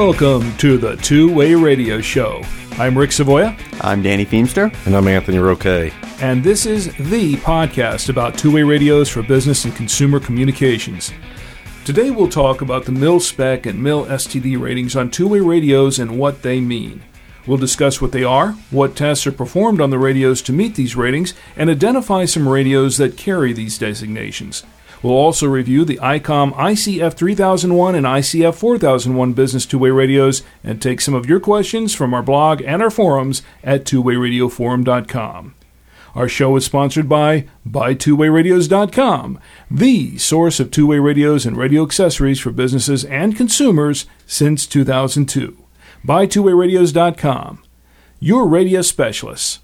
Welcome to the Two Way Radio Show. I'm Rick Savoya. I'm Danny Feemster. And I'm Anthony Roque. And this is the podcast about two way radios for business and consumer communications. Today we'll talk about the mil spec and mil STD ratings on two way radios and what they mean. We'll discuss what they are, what tests are performed on the radios to meet these ratings, and identify some radios that carry these designations. We'll also review the ICOM ICF 3001 and ICF 4001 business two way radios and take some of your questions from our blog and our forums at twowayradioforum.com. Our show is sponsored by BuyTwoWayRadios.com, the source of two way radios and radio accessories for businesses and consumers since 2002. BuyTwoWayRadios.com, your radio specialists.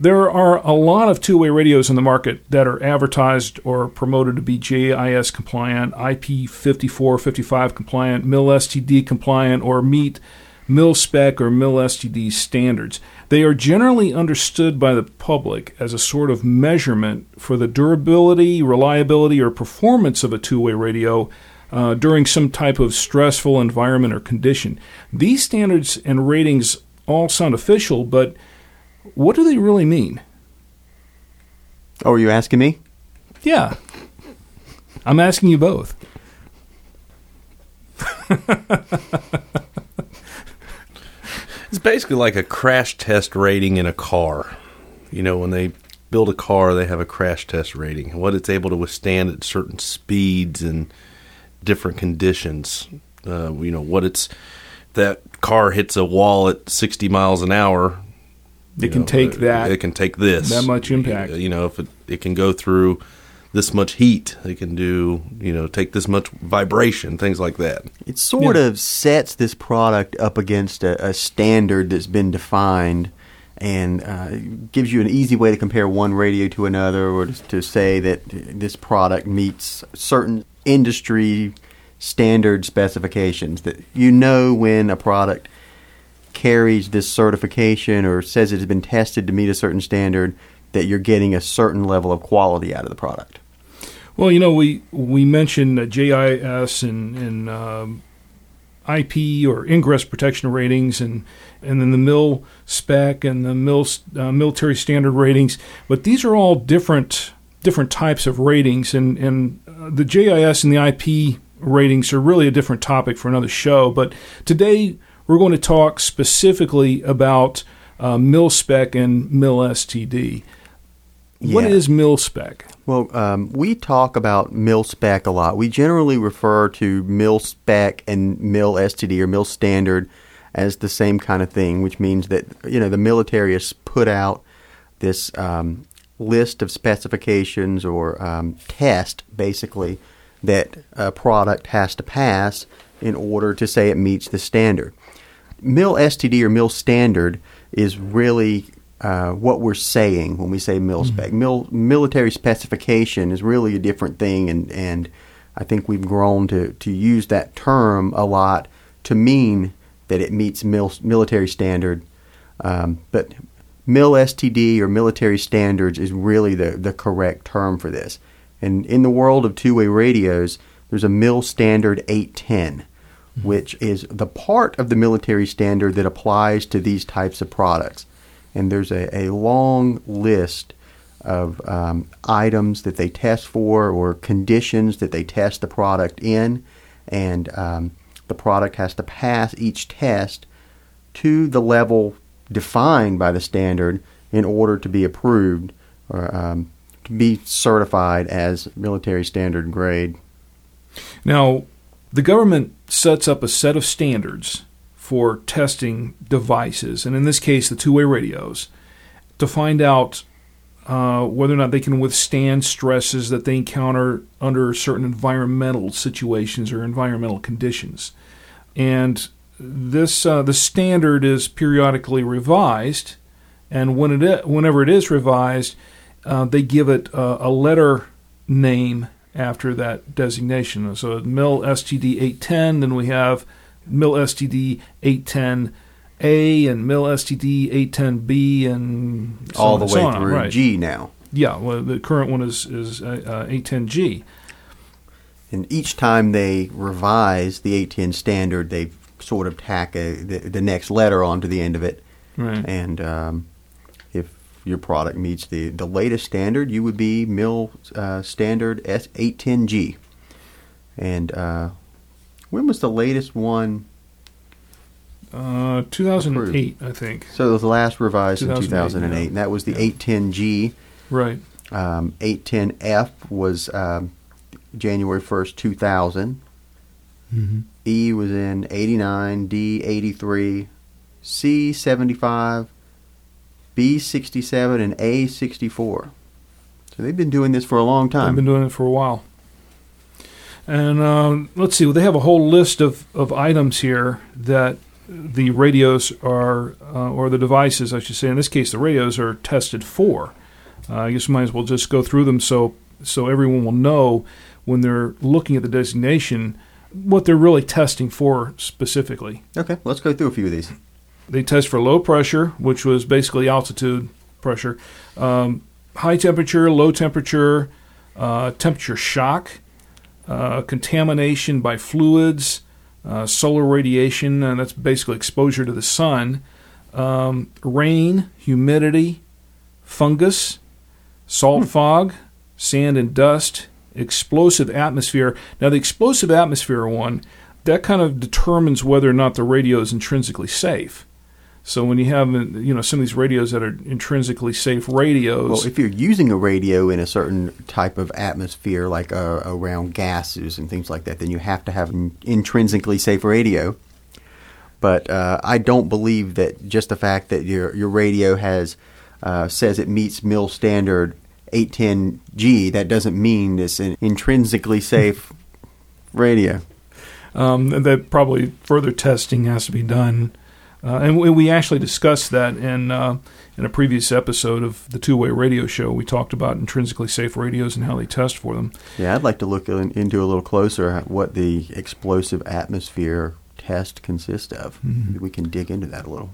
There are a lot of two way radios in the market that are advertised or promoted to be JIS compliant, IP 5455 compliant, MIL STD compliant, or meet MIL spec or MIL STD standards. They are generally understood by the public as a sort of measurement for the durability, reliability, or performance of a two way radio. Uh, during some type of stressful environment or condition. These standards and ratings all sound official, but what do they really mean? Oh, are you asking me? Yeah. I'm asking you both. it's basically like a crash test rating in a car. You know, when they build a car, they have a crash test rating. What it's able to withstand at certain speeds and different conditions. Uh, you know, what it's that car hits a wall at 60 miles an hour, it can know, take that. It can take this that much impact. You know, if it, it can go through this much heat, it can do you know take this much vibration, things like that. It sort yeah. of sets this product up against a, a standard that's been defined. And uh, gives you an easy way to compare one radio to another, or to say that this product meets certain industry standard specifications. That you know when a product carries this certification or says it has been tested to meet a certain standard, that you're getting a certain level of quality out of the product. Well, you know, we we mentioned JIS and, and um, IP or ingress protection ratings, and and then the MIL spec and the MIL uh, military standard ratings, but these are all different different types of ratings, and and uh, the JIS and the IP ratings are really a different topic for another show. But today we're going to talk specifically about uh, MilSpec and MilSTD. What yeah. is MilSpec? Well, um, we talk about MilSpec a lot. We generally refer to MilSpec and MilSTD or Mil Standard as the same kind of thing, which means that you know the military has put out this um, list of specifications or um, test, basically, that a product has to pass in order to say it meets the standard. Mil STD or Mil Standard is really uh, what we're saying when we say mil spec. Mm-hmm. Mil, military specification is really a different thing, and, and I think we've grown to, to use that term a lot to mean that it meets mil, military standard. Um, but mil STD or military standards is really the, the correct term for this. And in the world of two way radios, there's a mil standard 810 which is the part of the military standard that applies to these types of products. And there's a, a long list of um, items that they test for or conditions that they test the product in. And um, the product has to pass each test to the level defined by the standard in order to be approved or um, to be certified as military standard grade. Now, the government sets up a set of standards for testing devices, and in this case, the two way radios, to find out uh, whether or not they can withstand stresses that they encounter under certain environmental situations or environmental conditions. And this uh, the standard is periodically revised, and when it whenever it is revised, uh, they give it a letter name after that designation. So MIL STD 810, then we have MIL STD 810A and MIL STD 810B and so all the way so through right. G now. Yeah, well, the current one is is uh, uh, 810G. And each time they revise the 810 standard, they sort of tack a, the, the next letter onto the end of it. Right. And um, your product meets the, the latest standard, you would be MIL uh, standard S810G. And uh, when was the latest one? Uh, 2008, I think. So it was last revised in 2008, 2008, yeah. and that was the 810G. Right. Um, 810F was um, January 1st, 2000. E was in 89, D 83, C 75, B 67, and A 64. So they've been doing this for a long time. I've been doing it for a while. And um, let's see, well, they have a whole list of, of items here that the radios are, uh, or the devices, I should say, in this case, the radios are tested for. Uh, I guess we might as well just go through them so so everyone will know when they're looking at the designation what they're really testing for specifically. okay, let's go through a few of these. They test for low pressure, which was basically altitude pressure, um, high temperature, low temperature, uh, temperature shock, uh, contamination by fluids, uh, solar radiation, and that's basically exposure to the sun, um, rain, humidity, fungus, salt fog, sand and dust, explosive atmosphere. Now, the explosive atmosphere one, that kind of determines whether or not the radio is intrinsically safe. So when you have, you know, some of these radios that are intrinsically safe radios, Well, if you're using a radio in a certain type of atmosphere, like uh, around gases and things like that, then you have to have an intrinsically safe radio. But uh, I don't believe that just the fact that your your radio has uh, says it meets MIL standard 810G, that doesn't mean it's an intrinsically safe radio. um, that probably further testing has to be done. Uh, and we, we actually discussed that in uh, in a previous episode of the Two Way Radio Show. We talked about intrinsically safe radios and how they test for them. Yeah, I'd like to look in, into a little closer what the explosive atmosphere test consists of. Maybe we can dig into that a little.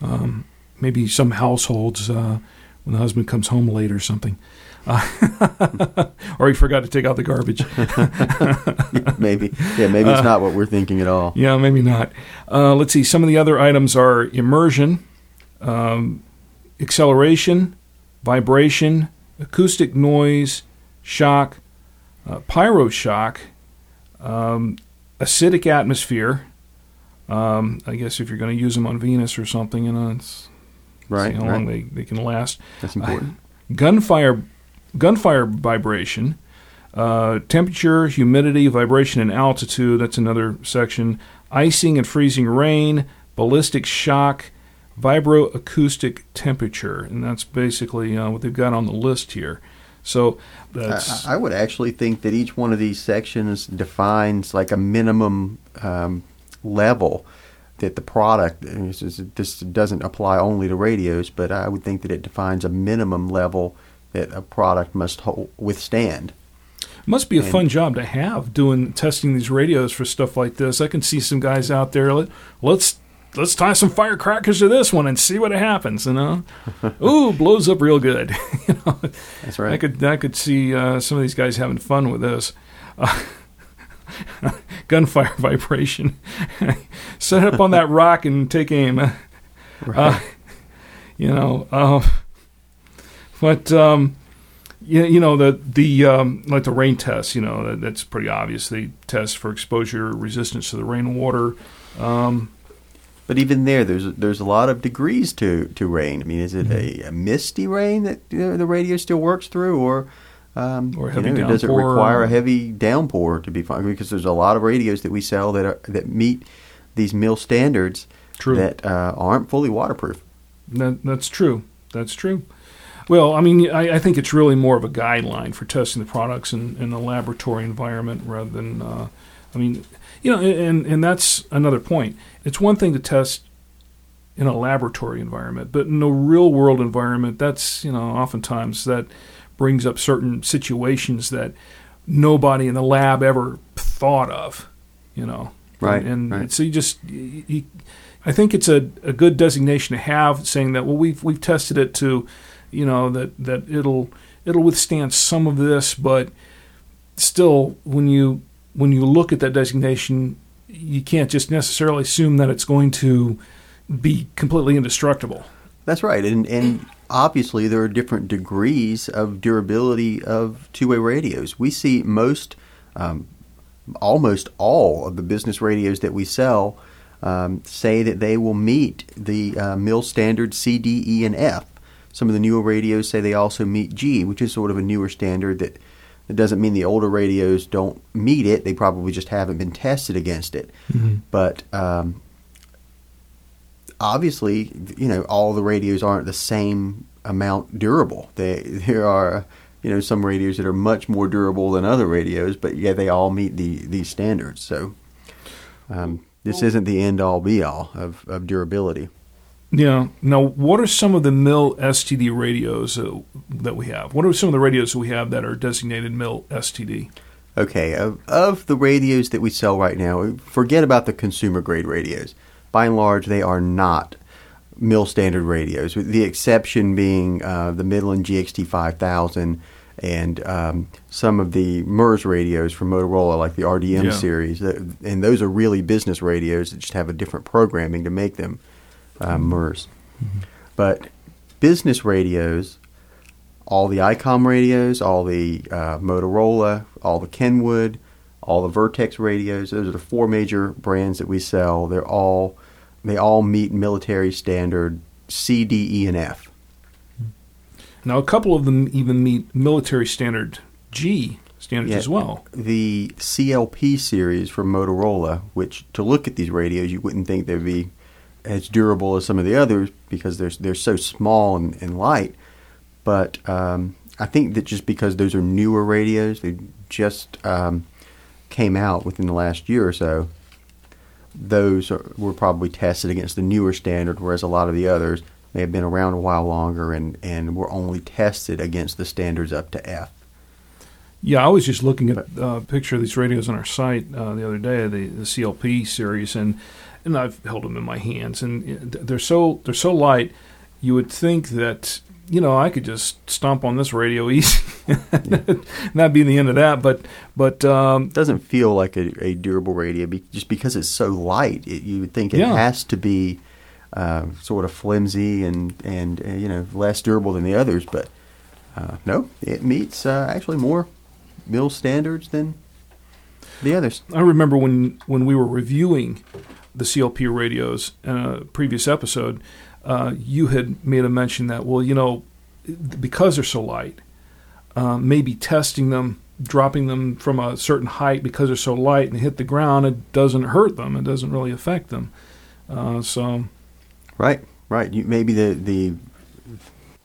Um, maybe some households uh, when the husband comes home late or something, uh, or he forgot to take out the garbage. maybe, yeah, maybe it's not what we're thinking at all. Yeah, maybe not. Uh, let's see. Some of the other items are immersion, um, acceleration, vibration, acoustic noise, shock, uh, pyroshock, um, acidic atmosphere. Um, I guess if you're going to use them on Venus or something, you know, it's Right, see how long right. they, they can last. That's important. gunfire gunfire vibration uh, temperature humidity vibration and altitude that's another section icing and freezing rain ballistic shock vibroacoustic temperature and that's basically uh, what they've got on the list here so that's I, I would actually think that each one of these sections defines like a minimum um, level that the product. and This, is, this doesn't apply only to radios, but I would think that it defines a minimum level that a product must hold, withstand. must be a and- fun job to have doing testing these radios for stuff like this i can see some guys out there let, let's let's tie some firecrackers to this one and see what happens you know ooh blows up real good you know That's right. I could I could see uh, some of these guys having fun with this. Uh, gunfire vibration. Set up on that rock and take aim. Uh, you know, uh, but um, you, you know the the um, like the rain test. You know that, that's pretty obvious. They test for exposure resistance to the rainwater. Um, But even there, there's there's a lot of degrees to, to rain. I mean, is it Mm-hmm. a, a misty rain that you know, the radio still works through, or um, Or you heavy know, does it require a heavy downpour to be fine? Because there's a lot of radios that we sell that are, that meet these mil standards True. that uh, aren't fully waterproof. That, that's true. That's true. Well, I mean, I, I think it's really more of a guideline for testing the products in, in a laboratory environment rather than, uh, I mean, you know, and and that's another point. It's one thing to test in a laboratory environment, but in a real world environment, that's you know, oftentimes that brings up certain situations that nobody in the lab ever thought of, you know. Right, And, right. so you just, you, you- I think it's a, a good designation to have, saying that well, we've we've tested it to, you know, that that it'll it'll withstand some of this, but still, when you when you look at that designation, you can't just necessarily assume that it's going to be completely indestructible. That's right, and and obviously there are different degrees of durability of two-way radios. We see most, um, almost all of the business radios that we sell um, say that they will meet the uh, mil standard C, D, E, and F. Some of the newer radios say they also meet G, which is sort of a newer standard that. That doesn't mean the older radios don't meet it. They probably just haven't been tested against it. But um, obviously, you know, all the radios aren't the same amount durable. They there are, you know, some radios that are much more durable than other radios, but yeah, they all meet the these standards. So um, this isn't the end all be all of, of durability. Yeah. Now, what are some of the mil STD radios uh, that we have? What are some of the radios we have that are designated mil STD? Okay, of, of the radios that we sell right now, forget about the consumer grade radios. By and large, they are not mil standard radios, with the exception being uh, the Midland GXT 5000 and um, some of the MURS radios from Motorola, like the RDM Yeah. series. And those are really business radios that just have a different programming to make them uh, MURS. But business radios, all the ICOM radios, all the uh, Motorola, all the Kenwood, all the Vertex radios. Those are the four major brands that we sell. They're all they all meet military standard C, D, E, and F. Now, a couple of them even meet military standard G standards Yeah. as well. The CLP series from Motorola, which to look at these radios, you wouldn't think they'd be as durable as some of the others because they're they're so small and, and light. But um, I think that just because those are newer radios, they just um, came out within the last year or so. Those are, were probably tested against the newer standard, whereas a lot of the others may have been around a while longer and, and were only tested against the standards up to F. Yeah, I was just looking at a picture of these radios on our site uh, the other day, the, the CLP series, and and I've held them in my hands, and they're so they're so light. You would think that you know I could just stomp on this radio easy, not be the end of that. But but um, doesn't feel like a, a durable radio be, just because it's so light. It, you would think it Yeah. has to be uh, sort of flimsy and and uh, you know less durable than the others, but uh, no, it meets uh, actually more mil standards than the others. I remember when when we were reviewing the CLP radios in a previous episode, uh, you had made a mention that well, you know, because they're so light, uh, maybe testing them, dropping them from a certain height because they're so light and hit the ground, it doesn't hurt them. It doesn't really affect them. Uh, so Right, right. You, maybe the the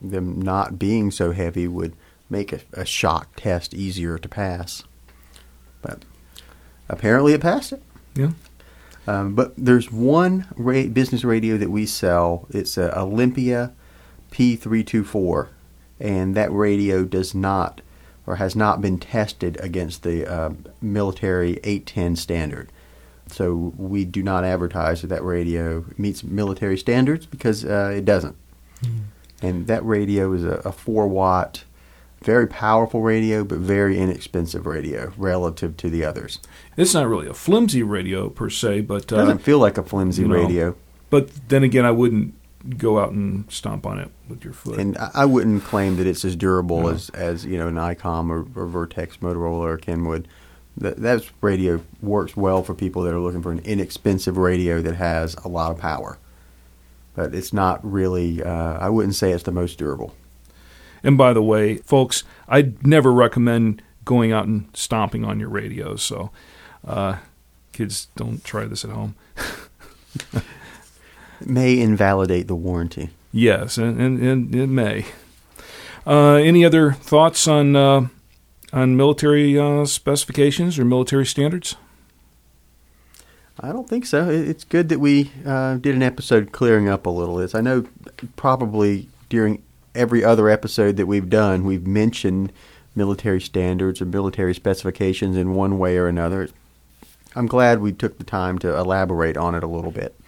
them not being so heavy would make a, a shock test easier to pass, but apparently it passed it. yeah, Um, but there's one ra- business radio that we sell. It's a Olympia P324, and that radio does not or has not been tested against the uh, military 810 standard. So we do not advertise that that radio meets military standards because uh, it doesn't. And that radio is a, a four watt, very powerful radio, but very inexpensive radio relative to the others. it's not really a flimsy radio per se, but uh, Doesn't feel like a flimsy you know, radio. but then again, I wouldn't go out and stomp on it with your foot. And I I wouldn't claim that it's as durable No. as, as you know an ICOM or, or Vertex, Motorola, or Kenwood. That that radio works well for people that are looking for an inexpensive radio that has a lot of power. But it's not really. Uh, I wouldn't say it's the most durable. And by the way, folks, I'd never recommend going out and stomping on your radios. So, uh, kids, don't try this at home. May invalidate the warranty. Yes, and, and, and it may. Uh, any other thoughts on uh, on military uh, specifications or military standards? I don't think so. It's good that we uh, did an episode clearing up a little. It's, I know probably during every other episode that we've done, we've mentioned military standards or military specifications in one way or another. I'm glad we took the time to elaborate on it a little bit.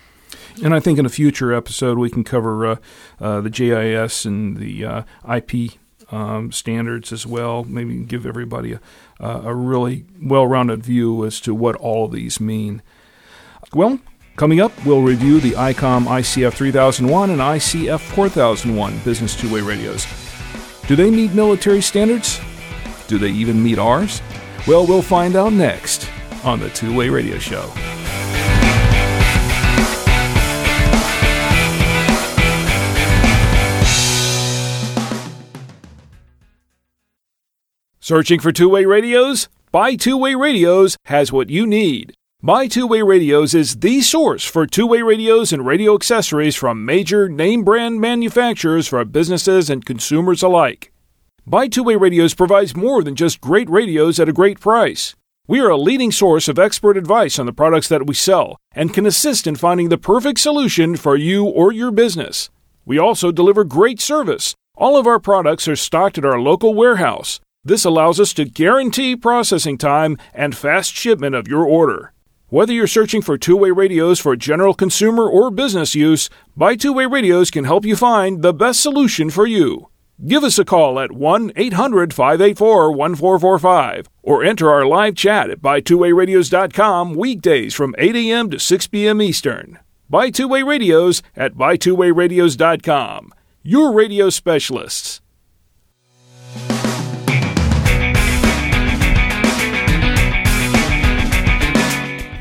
And I think in a future episode we can cover uh, uh, the JIS and the uh, IP um, standards as well. Maybe give everybody a, a really well-rounded view as to what all of these mean. Well, coming up, we'll review the ICOM ICF 3001 and ICF 4001 business two-way radios. Do they meet military standards? Do they even meet ours? Well, we'll find out next on the Two Way Radio Show. Searching for two way radios? Buy Two Way Radios has what you need. Buy Two Way Radios is the source for two way radios and radio accessories from major name brand manufacturers for businesses and consumers alike. Buy Two Way Radios provides more than just great radios at a great price. We are a leading source of expert advice on the products that we sell and can assist in finding the perfect solution for you or your business. We also deliver great service. All of our products are stocked at our local warehouse. This allows us to guarantee processing time and fast shipment of your order. Whether you're searching for two way radios for general consumer or business use, Buy Two Way Radios can help you find the best solution for you. Give us a call at 1 800 584 1445 or enter our live chat at buytwowayradios.com weekdays from 8 a.m. to 6 p.m. Eastern. Buy Two Way Radios at buytwowayradios.com. Your radio specialists.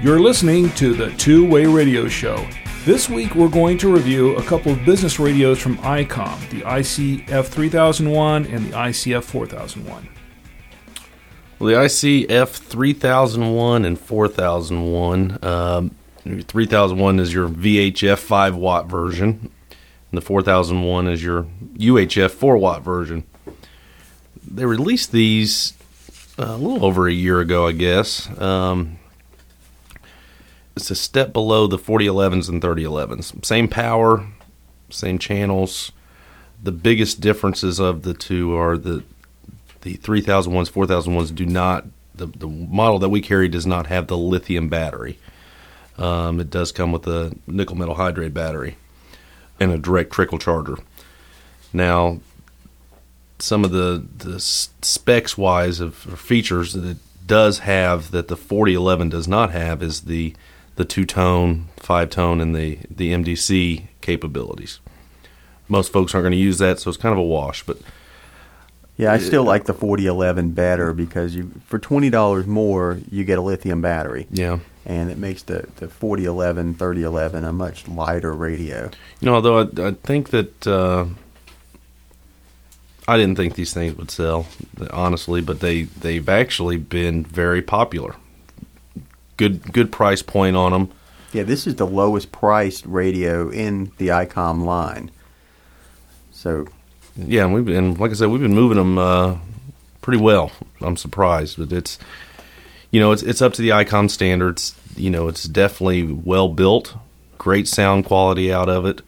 You're listening to the Two Way Radio Show. This week we're going to review a couple of business radios from ICOM, the ICF 3001 and the ICF 4001. Well, the ICF 3001 and 4001. Um, 3001 is your VHF 5 watt version, and the 4001 is your UHF 4 watt version. They released these uh, a little over a year ago, I guess. Um, it's a step below the 4011s and 3011s. Same power, same channels. The biggest differences of the two are the the 3001s, 4001s do not the the model that we carry does not have the lithium battery. Um, it does come with a nickel metal hydride battery and a direct trickle charger. Now, some of the the specs wise of features that it does have that the 4011 does not have is the the two tone, five tone, and the the MDC capabilities. Most folks aren't going to use that, so it's kind of a wash. But Yeah, I still like the 4011 better because you for twenty dollars more you get a lithium battery, yeah, and it makes the the 4011 3011 a much lighter radio. you know, although I, I think that uh, I didn't think these things would sell, honestly, but they they've actually been very popular. Good good price point on them. Yeah, this is the lowest priced radio in the ICOM line. So Yeah, and we've been like I said, we've been moving them uh, pretty well. I'm surprised, but it's you know it's it's up to the ICOM standards. You know, it's definitely well built, great sound quality out of it.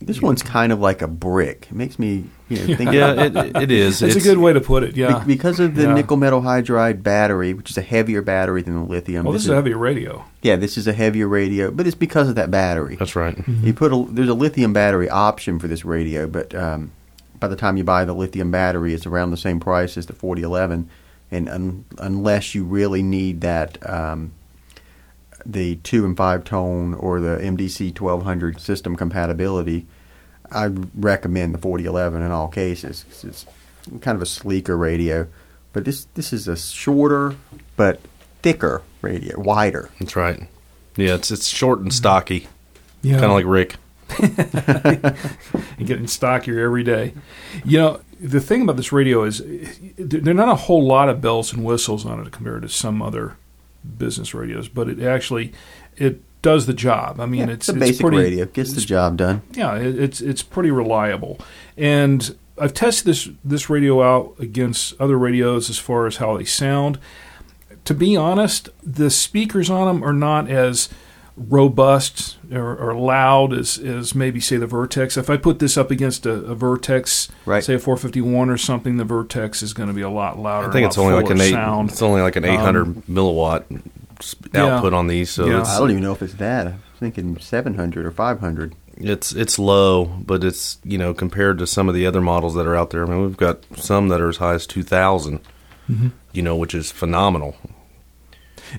This one's kind of like a brick. It makes me you know think Yeah, it, it is. It's, a good way to put it, yeah. Be- because of the Yeah. nickel metal hydride battery, which is a heavier battery than the lithium. well, this is a heavier radio. yeah, this is a heavier radio, but it's because of that battery. That's right. You put a there's a lithium battery option for this radio, but um, by the time you buy the lithium battery, it's around the same price as the 4011, and un, unless you really need that um, the two and five tone or the MDC 1200 system compatibility, I recommend the 4011 in all cases. 'cause It's kind of a sleeker radio, but this this is a shorter but thicker radio, wider. That's right. Yeah, it's it's short and stocky, Yeah. kind of like Rick. and getting stockier every day. You know, the thing about this radio is there are not a whole lot of bells and whistles on it compared to some other business radios, but it actually it does the job. I mean, Yeah, it's a it's basic pretty, radio, gets the job done. Yeah, it, it's it's pretty reliable, and I've tested this this radio out against other radios as far as how they sound. To be honest, the speakers on them are not as robust or, or loud as, as maybe say the Vertex. If I put this up against a, a Vertex, Right. say a 451 or something, the Vertex is going to be a lot louder. I think it's only like an eight. sound. It's only like an 800 milliwatt s- Yeah. output on these. So Yeah. I don't even know if it's that. I'm thinking 700 or 500. it's it's low, but it's you know compared to some of the other models that are out there. I mean, we've got some that are as high as 2,000. Mm-hmm. You know, which is phenomenal.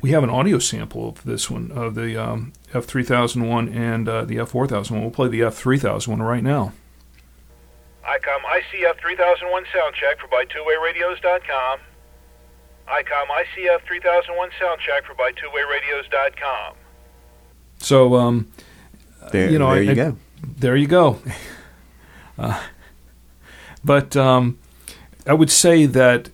We have an audio sample of this one, of the um, F3001 and uh, the F4001. We'll play the F3001 right now. ICOM ICF 3001 sound check for buytwowayradios.com. ICOM ICF 3001 sound check for buytwowayradios.com. So, um, There, You know, there you I- go. there you go. Uh, but um, I would say that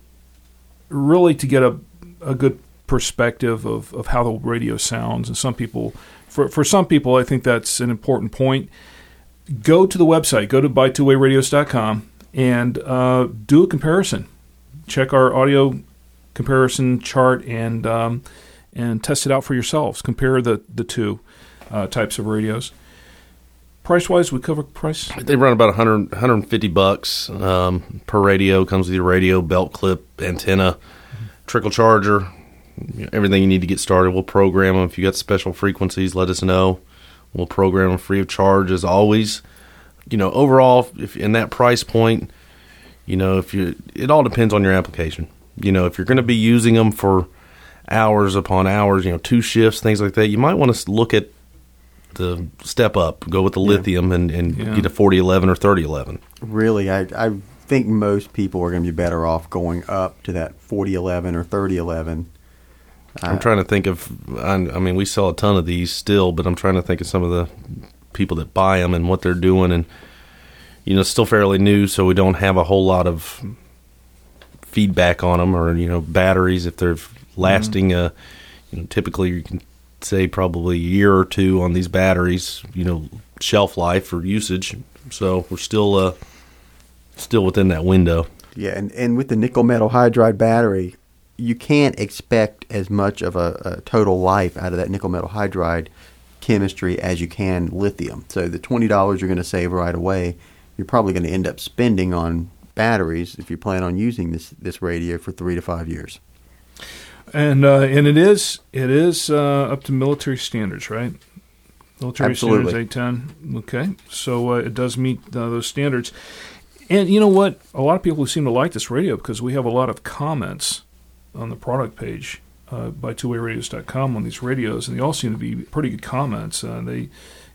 really to get a, a good perspective of, of how the radio sounds, and some people, for, for some people, I think that's an important point. Go to the website, go to buytwowayradios.com, and uh, do a comparison. Check our audio comparison chart and um, and test it out for yourselves. Compare the the two uh, types of radios. Price wise, we cover price. They run about 100, 150 bucks um, per radio. Comes with your radio, belt clip, antenna, trickle charger, everything you need to get started. We'll program them. If you got special frequencies, let us know. We'll program them free of charge as always. You know, overall, if in that price point, you know, if you, it all depends on your application. You know, if you're going to be using them for hours upon hours, you know, two shifts, things like that, you might want to look at the step up, go with the lithium and, and Yeah. get a 4011 or 3011. Really, I, I think most people are going to be better off going up to that 4011 or 3011. I'm trying to think of, I, mean, we sell a ton of these still, but I'm trying to think of some of the people that buy them and what they're doing. And, you know, it's still fairly new, so we don't have a whole lot of feedback on them or, you know, batteries. If they're lasting, uh, you know, typically you can say probably a year or two on these batteries, you know, shelf life or usage. So we're still, uh, still within that window. Yeah, and, and with the nickel metal hydride battery, you can't expect as much of a, a total life out of that nickel metal hydride chemistry as you can lithium. So the twenty dollars you're going to save right away, you're probably going to end up spending on batteries if you plan on using this this radio for three to five years. And uh, and it is it is uh, up to military standards, right? Military Absolutely. standards eight ten. Okay, so uh, it does meet uh, those standards. And you know what? A lot of people who seem to like this radio because we have a lot of comments on the product page uh, buytwowayradios.com on these radios, and they all seem to be pretty good comments. Uh, they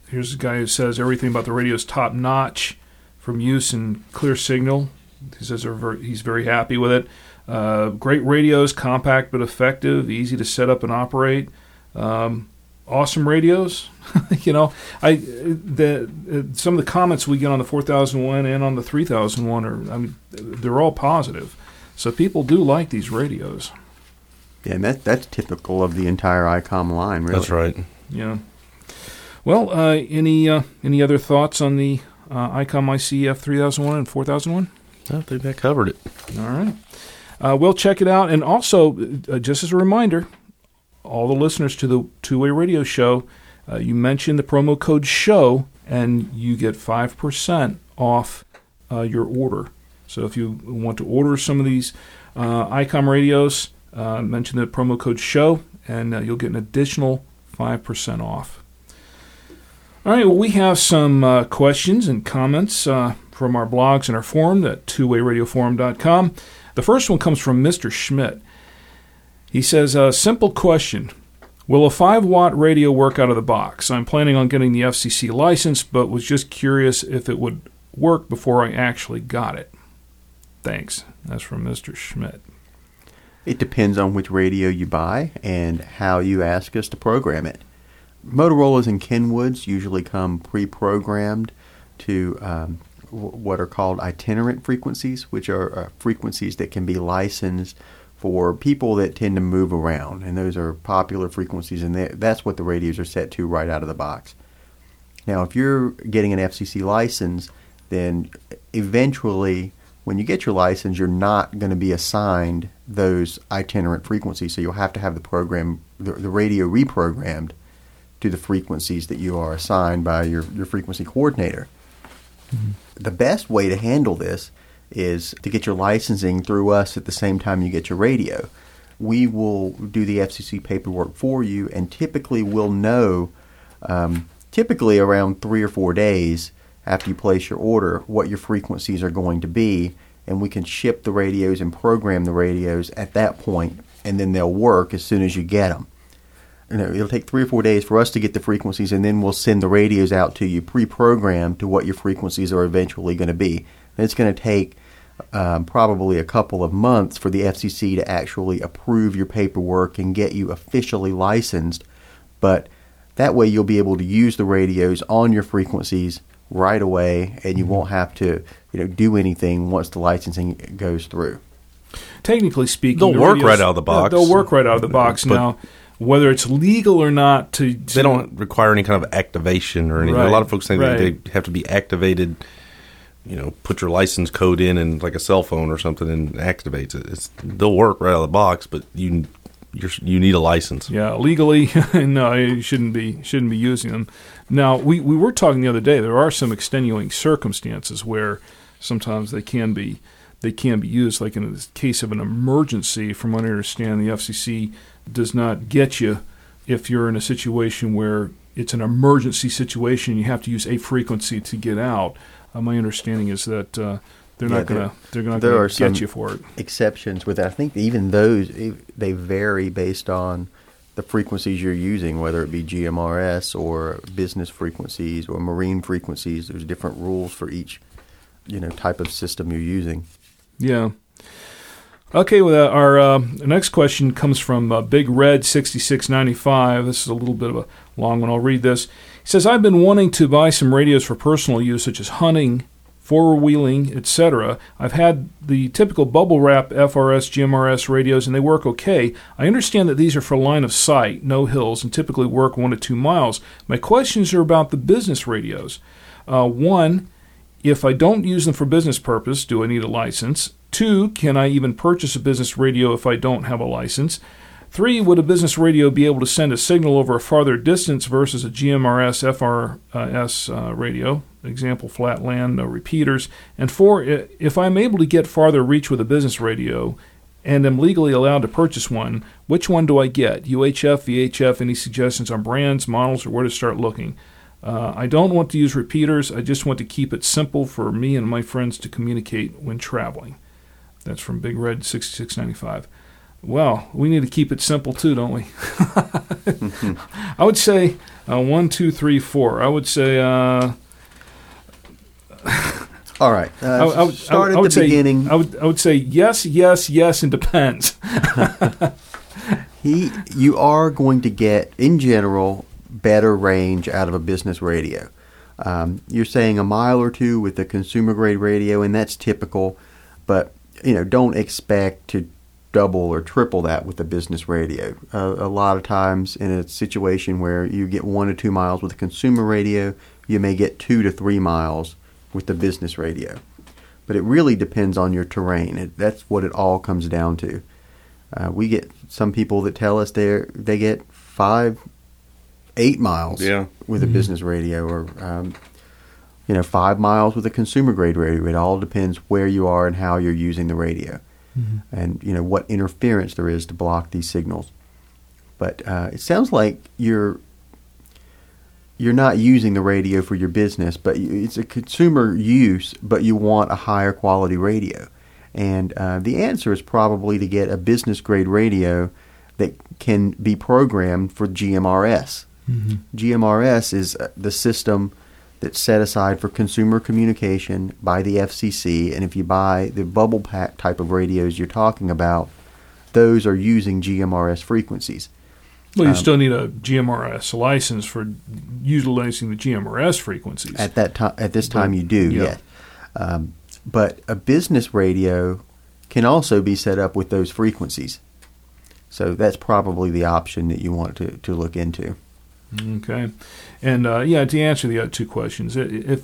here's a guy who says everything about the radio is top notch from use and clear signal. He says very, he's very happy with it. Uh, great radios, compact but effective, easy to set up and operate. Um, awesome radios. you know, I the uh, some of the comments we get on the 4001 and on the 3001 are I mean they're all positive. So people do like these radios. Yeah, and that that's typical of the entire ICOM line. Really, That's right. Yeah. Well, uh, any uh, any other thoughts on the uh, ICOM ICF 3001 and 4001? I think that covered it. All right. Uh, we'll check it out. And also, uh, just as a reminder, all the listeners to the Two Way Radio Show, uh, you mention the promo code SHOW and you get 5% off uh, your order. So if you want to order some of these uh, ICOM radios, uh, mention the promo code SHOW and uh, you'll get an additional 5% off. All right, well, we have some uh, questions and comments uh, from our blogs and our forum at twowayradioforum.com. The first one comes from Mr. Schmidt. He says, a simple question. Will a 5 watt radio work out of the box? I'm planning on getting the FCC license, but was just curious if it would work before I actually got it. Thanks. That's from Mr. Schmidt. It depends on which radio you buy and how you ask us to program it. Motorola's and Kenwoods usually come pre-programmed to um, what are called itinerant frequencies, which are uh, frequencies that can be licensed for people that tend to move around, and those are popular frequencies, and that's what the radios are set to right out of the box. Now, if you're getting an FCC license, then eventually When you get your license, you're not going to be assigned those itinerant frequencies, so you'll have to have the program, the, the radio reprogrammed to the frequencies that you are assigned by your, your frequency coordinator. The best way to handle this is to get your licensing through us at the same time you get your radio. We will do the FCC paperwork for you, and typically we'll know, um, typically around three or four days after you place your order, what your frequencies are going to be, and we can ship the radios and program the radios at that point, and then they'll work as soon as you get them you know, it'll take three or four days for us to get the frequencies, and then we'll send the radios out to you pre-programmed to what your frequencies are eventually going to be. And it's going to take um, probably a couple of months for the FCC to actually approve your paperwork and get you officially licensed. But that way, you'll be able to use the radios on your frequencies right away, and you mm-hmm. won't have to, you know, do anything once the licensing goes through. Technically speaking, They'll the work radios- right out of the box. They'll work right out of the box. But- now, whether it's legal or not to, to They don't require any kind of activation or anything. Right, A lot of folks think right. they have to be activated. You know, put your license code in and like a cell phone or something, and activates it. It's, they'll work right out of the box, but you you're, you need a license. Yeah, legally, no, you shouldn't be shouldn't be using them. Now, we, we were talking the other day. There are some extenuating circumstances where sometimes they can be they can be used. Like in the case of an emergency, from what I understand, the FCC does not get you if you're in a situation where it's an emergency situation. You have to use a frequency to get out. Uh, my understanding is that uh, they're Yeah, not going to they're going to get you for it. exceptions with that. I think even those they vary based on the frequencies you're using, whether it be GMRS or business frequencies or marine frequencies. There's different rules for each, you know, type of system you're using. Yeah. Okay, well, uh, our uh, next question comes from uh, Big Red sixty six ninety five. This is a little bit of a long one. I'll read this. He says, "I've been wanting to buy some radios for personal use, such as hunting, four wheeling, etc. I've had the typical bubble wrap FRS, GMRS radios, and they work okay. I understand that these are for line of sight, no hills, and typically work one to two miles. My questions are about the business radios. Uh, one." If I don't use them for business purpose, do I need a license? Two, can I even purchase a business radio if I don't have a license? Three, would a business radio be able to send a signal over a farther distance versus a GMRS FRS uh, radio? Example, flat land, no repeaters. And four, if I'm able to get farther reach with a business radio and am legally allowed to purchase one, which one do I get? UHF, VHF, any suggestions on brands, models, or where to start looking? Uh, I don't want to use repeaters. I just want to keep it simple for me and my friends to communicate when traveling. That's from Big Red 6695. Well, we need to keep it simple too, don't we? I would say uh, one, two, three, four. I would say uh, All right, uh, I, I would, start I at the say, beginning. I would, I would say yes, yes, yes, and depends. He, you are going to get, in general, better range out of a business radio. Um, you're saying a mile or two with a consumer grade radio, and that's typical. But you know, don't expect to double or triple that with a business radio. Uh, a lot of times, in a situation where you get one to two miles with a consumer radio, you may get two to three miles with the business radio. But it really depends on your terrain. It, that's what it all comes down to. Uh, we get some people that tell us they they get five, eight miles Yeah. with a business radio, or um, you know, five miles with a consumer grade radio. It all depends where you are and how you're using the radio, and you know what interference there is to block these signals. But uh, it sounds like you're you're not using the radio for your business, but it's a consumer use, but you want a higher quality radio. And uh, the answer is probably to get a business grade radio that can be programmed for GMRS. GMRS is uh, the system that's set aside for consumer communication by the FCC. And if you buy the bubble pack type of radios you're talking about, those are using GMRS frequencies. Well, you Um, still need a GMRS license for utilizing the GMRS frequencies. At that time, at this time, you do, Yeah. yes. Um, but a business radio can also be set up with those frequencies. So that's probably the option that you want to, to look into. Okay, and uh, yeah, to answer the other two questions, if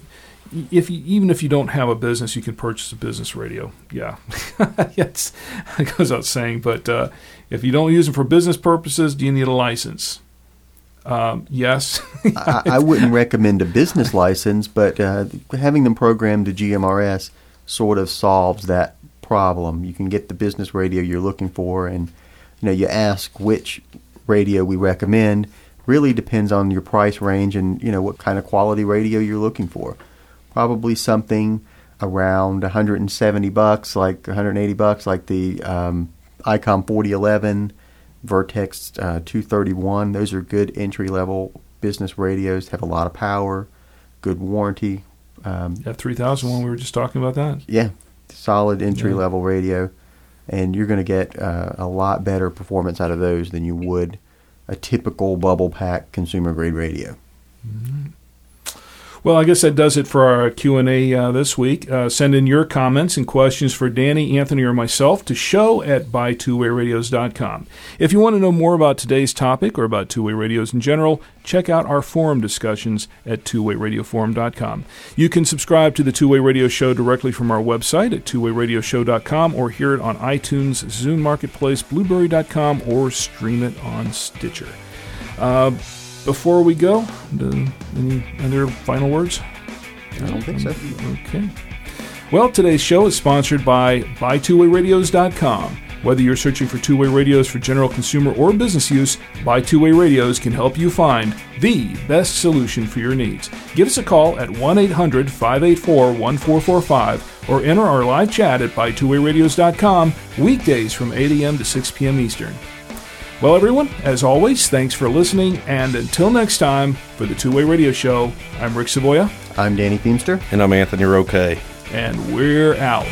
if you, even if you don't have a business, you can purchase a business radio. Yeah, yes, it goes out saying. But uh, if you don't use them for business purposes, do you need a license? Um, yes. I, I wouldn't recommend a business license, but uh, having them programmed to GMRS sort of solves that problem. You can get the business radio you're looking for, and you know you ask which radio we recommend. Really depends on your price range and you know what kind of quality radio you're looking for. Probably something around 170 bucks, like 180 bucks, like the um, ICOM 4011 Vertex uh, 231. Those are good entry level business radios. Have a lot of power, good warranty. Um, F3000 one we were just talking about that. Yeah, solid entry yeah. level radio, and you're going to get uh, a lot better performance out of those than you would a typical bubble pack consumer grade radio. Mm-hmm. Well, I guess that does it for our Q&A uh, this week. Uh, send in your comments and questions for Danny, Anthony, or myself to show at buytwowayradios.com. If you want to know more about today's topic or about two-way radios in general, check out our forum discussions at twowayradioforum.com. You can subscribe to the Two-Way Radio Show directly from our website at twowayradioshow.com or hear it on iTunes, Zune Marketplace, Blubrry.com, or stream it on Stitcher. Uh, before we go, any other final words? I don't think so. Okay. Well, today's show is sponsored by BuyTwoWayRadios.com. Whether you're searching for two-way radios for general consumer or business use, Buy Two Way Radios can help you find the best solution for your needs. Give us a call at 1-800-584-1445 or enter our live chat at BuyTwoWayRadios.com weekdays from 8 a.m. to 6 p.m. Eastern. Well, everyone, as always, thanks for listening. And until next time, for the Two Way Radio Show, I'm Rick Savoya. I'm Danny Feemster. And I'm Anthony Roque. And we're out.